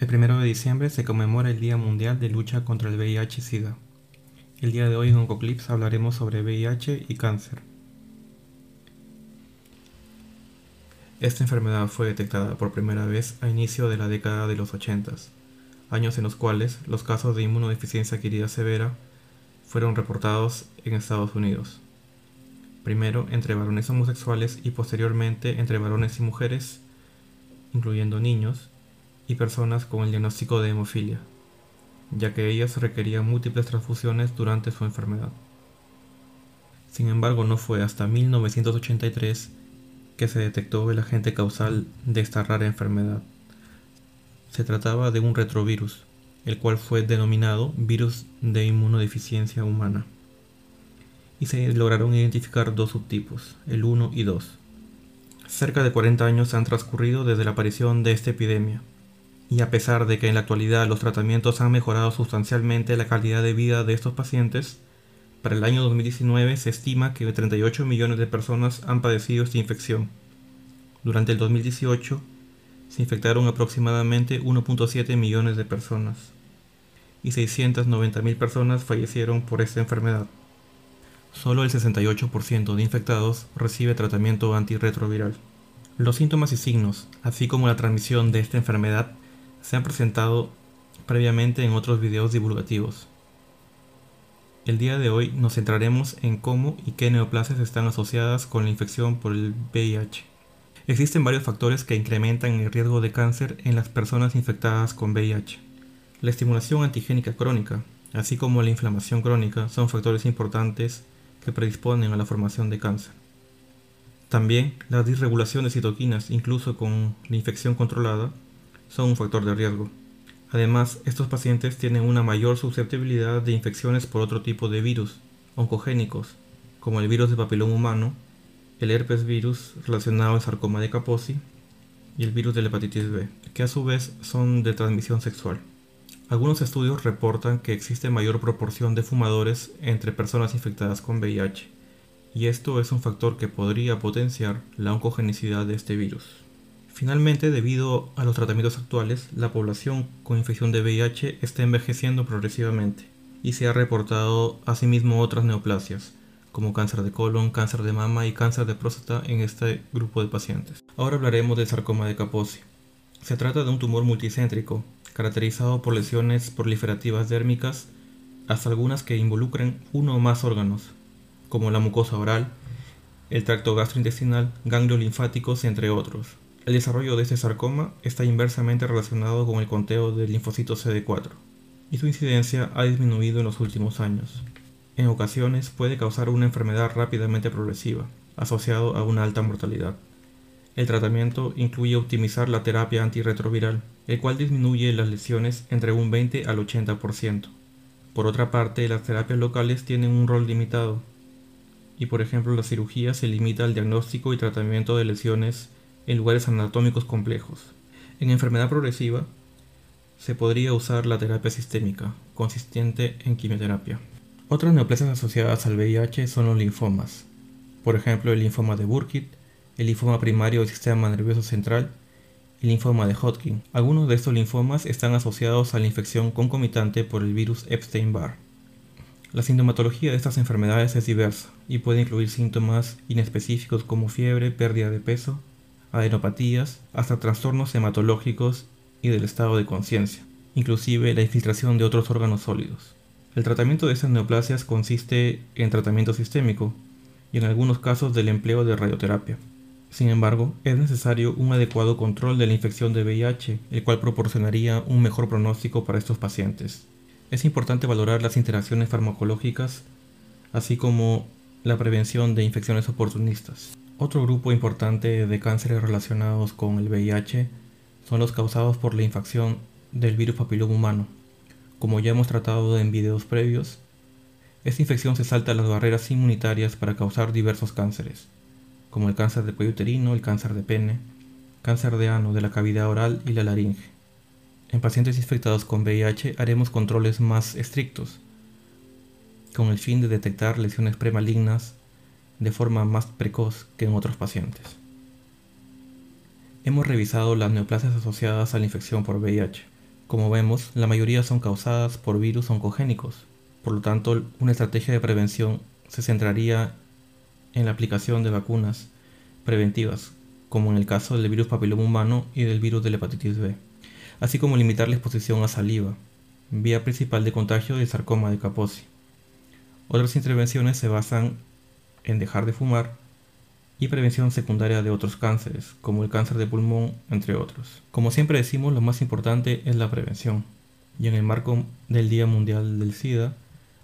El 1 de diciembre se conmemora el Día Mundial de Lucha contra el VIH-Sida. El día de hoy en Oncoclips hablaremos sobre VIH y cáncer. Esta enfermedad fue detectada por primera vez a inicio de la década de los 80, años en los cuales los casos de inmunodeficiencia adquirida severa fueron reportados en Estados Unidos. Primero entre varones homosexuales y posteriormente entre varones y mujeres, incluyendo niños, y personas con el diagnóstico de hemofilia, ya que ellas requerían múltiples transfusiones durante su enfermedad. Sin embargo, no fue hasta 1983 que se detectó el agente causal de esta rara enfermedad. Se trataba de un retrovirus, el cual fue denominado virus de inmunodeficiencia humana. Y se lograron identificar dos subtipos, el 1 y 2. Cerca de 40 años han transcurrido desde la aparición de esta epidemia, y a pesar de que en la actualidad los tratamientos han mejorado sustancialmente la calidad de vida de estos pacientes, para el año 2019 se estima que 38 millones de personas han padecido esta infección. Durante el 2018 se infectaron aproximadamente 1.7 millones de personas y 690.000 personas fallecieron por esta enfermedad. Solo el 68% de infectados recibe tratamiento antirretroviral. Los síntomas y signos, así como la transmisión de esta enfermedad, se han presentado previamente en otros videos divulgativos. El día de hoy nos centraremos en cómo y qué neoplasias están asociadas con la infección por el VIH. Existen varios factores que incrementan el riesgo de cáncer en las personas infectadas con VIH. La estimulación antigénica crónica, así como la inflamación crónica, son factores importantes que predisponen a la formación de cáncer. También la disregulación de citoquinas, incluso con la infección controlada, son un factor de riesgo. Además, estos pacientes tienen una mayor susceptibilidad de infecciones por otro tipo de virus oncogénicos, como el virus de papiloma humano, el herpes virus relacionado al sarcoma de Kaposi y el virus de la hepatitis B, que a su vez son de transmisión sexual. Algunos estudios reportan que existe mayor proporción de fumadores entre personas infectadas con VIH, y esto es un factor que podría potenciar la oncogenicidad de este virus. Finalmente, debido a los tratamientos actuales, la población con infección de VIH está envejeciendo progresivamente y se ha reportado asimismo otras neoplasias, como cáncer de colon, cáncer de mama y cáncer de próstata en este grupo de pacientes. Ahora hablaremos del sarcoma de Kaposi. Se trata de un tumor multicéntrico, caracterizado por lesiones proliferativas dérmicas, hasta algunas que involucren uno o más órganos, como la mucosa oral, el tracto gastrointestinal, ganglios linfáticos, entre otros. El desarrollo de este sarcoma está inversamente relacionado con el conteo del linfocito CD4 y su incidencia ha disminuido en los últimos años. En ocasiones puede causar una enfermedad rápidamente progresiva, asociado a una alta mortalidad. El tratamiento incluye optimizar la terapia antirretroviral, el cual disminuye las lesiones entre un 20 al 80%. Por otra parte, las terapias locales tienen un rol limitado, y por ejemplo la cirugía se limita al diagnóstico y tratamiento de lesiones en lugares anatómicos complejos. En enfermedad progresiva, se podría usar la terapia sistémica, consistente en quimioterapia. Otras neoplasias asociadas al VIH son los linfomas, por ejemplo el linfoma de Burkitt, el linfoma primario del sistema nervioso central el linfoma de Hodgkin. Algunos de estos linfomas están asociados a la infección concomitante por el virus Epstein-Barr. La sintomatología de estas enfermedades es diversa y puede incluir síntomas inespecíficos como fiebre, pérdida de peso, adenopatías, hasta trastornos hematológicos y del estado de conciencia, inclusive la infiltración de otros órganos sólidos. El tratamiento de estas neoplasias consiste en tratamiento sistémico y en algunos casos del empleo de radioterapia. Sin embargo, es necesario un adecuado control de la infección de VIH, el cual proporcionaría un mejor pronóstico para estos pacientes. Es importante valorar las interacciones farmacológicas, así como la prevención de infecciones oportunistas. Otro grupo importante de cánceres relacionados con el VIH son los causados por la infección del virus papiloma humano. Como ya hemos tratado en videos previos, esta infección se salta las barreras inmunitarias para causar diversos cánceres, como el cáncer de cuello uterino, el cáncer de pene, cáncer de ano, de la cavidad oral y la laringe. En pacientes infectados con VIH haremos controles más estrictos, con el fin de detectar lesiones premalignas de forma más precoz que en otros pacientes. Hemos revisado las neoplasias asociadas a la infección por VIH. Como vemos, la mayoría son causadas por virus oncogénicos. Por lo tanto, una estrategia de prevención se centraría en la aplicación de vacunas preventivas, como en el caso del virus papiloma humano y del virus de la hepatitis B, así como limitar la exposición a saliva, vía principal de contagio del sarcoma de Kaposi. Otras intervenciones se basan en dejar de fumar y prevención secundaria de otros cánceres, como el cáncer de pulmón, entre otros. Como siempre decimos, lo más importante es la prevención. Y en el marco del Día Mundial del SIDA,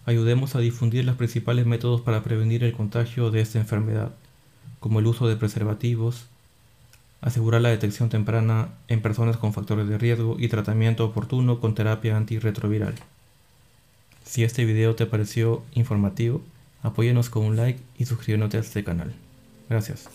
ayudemos a difundir los principales métodos para prevenir el contagio de esta enfermedad, como el uso de preservativos, asegurar la detección temprana en personas con factores de riesgo y tratamiento oportuno con terapia antirretroviral. Si este video te pareció informativo, apóyanos con un like y suscríbete a este canal. Gracias.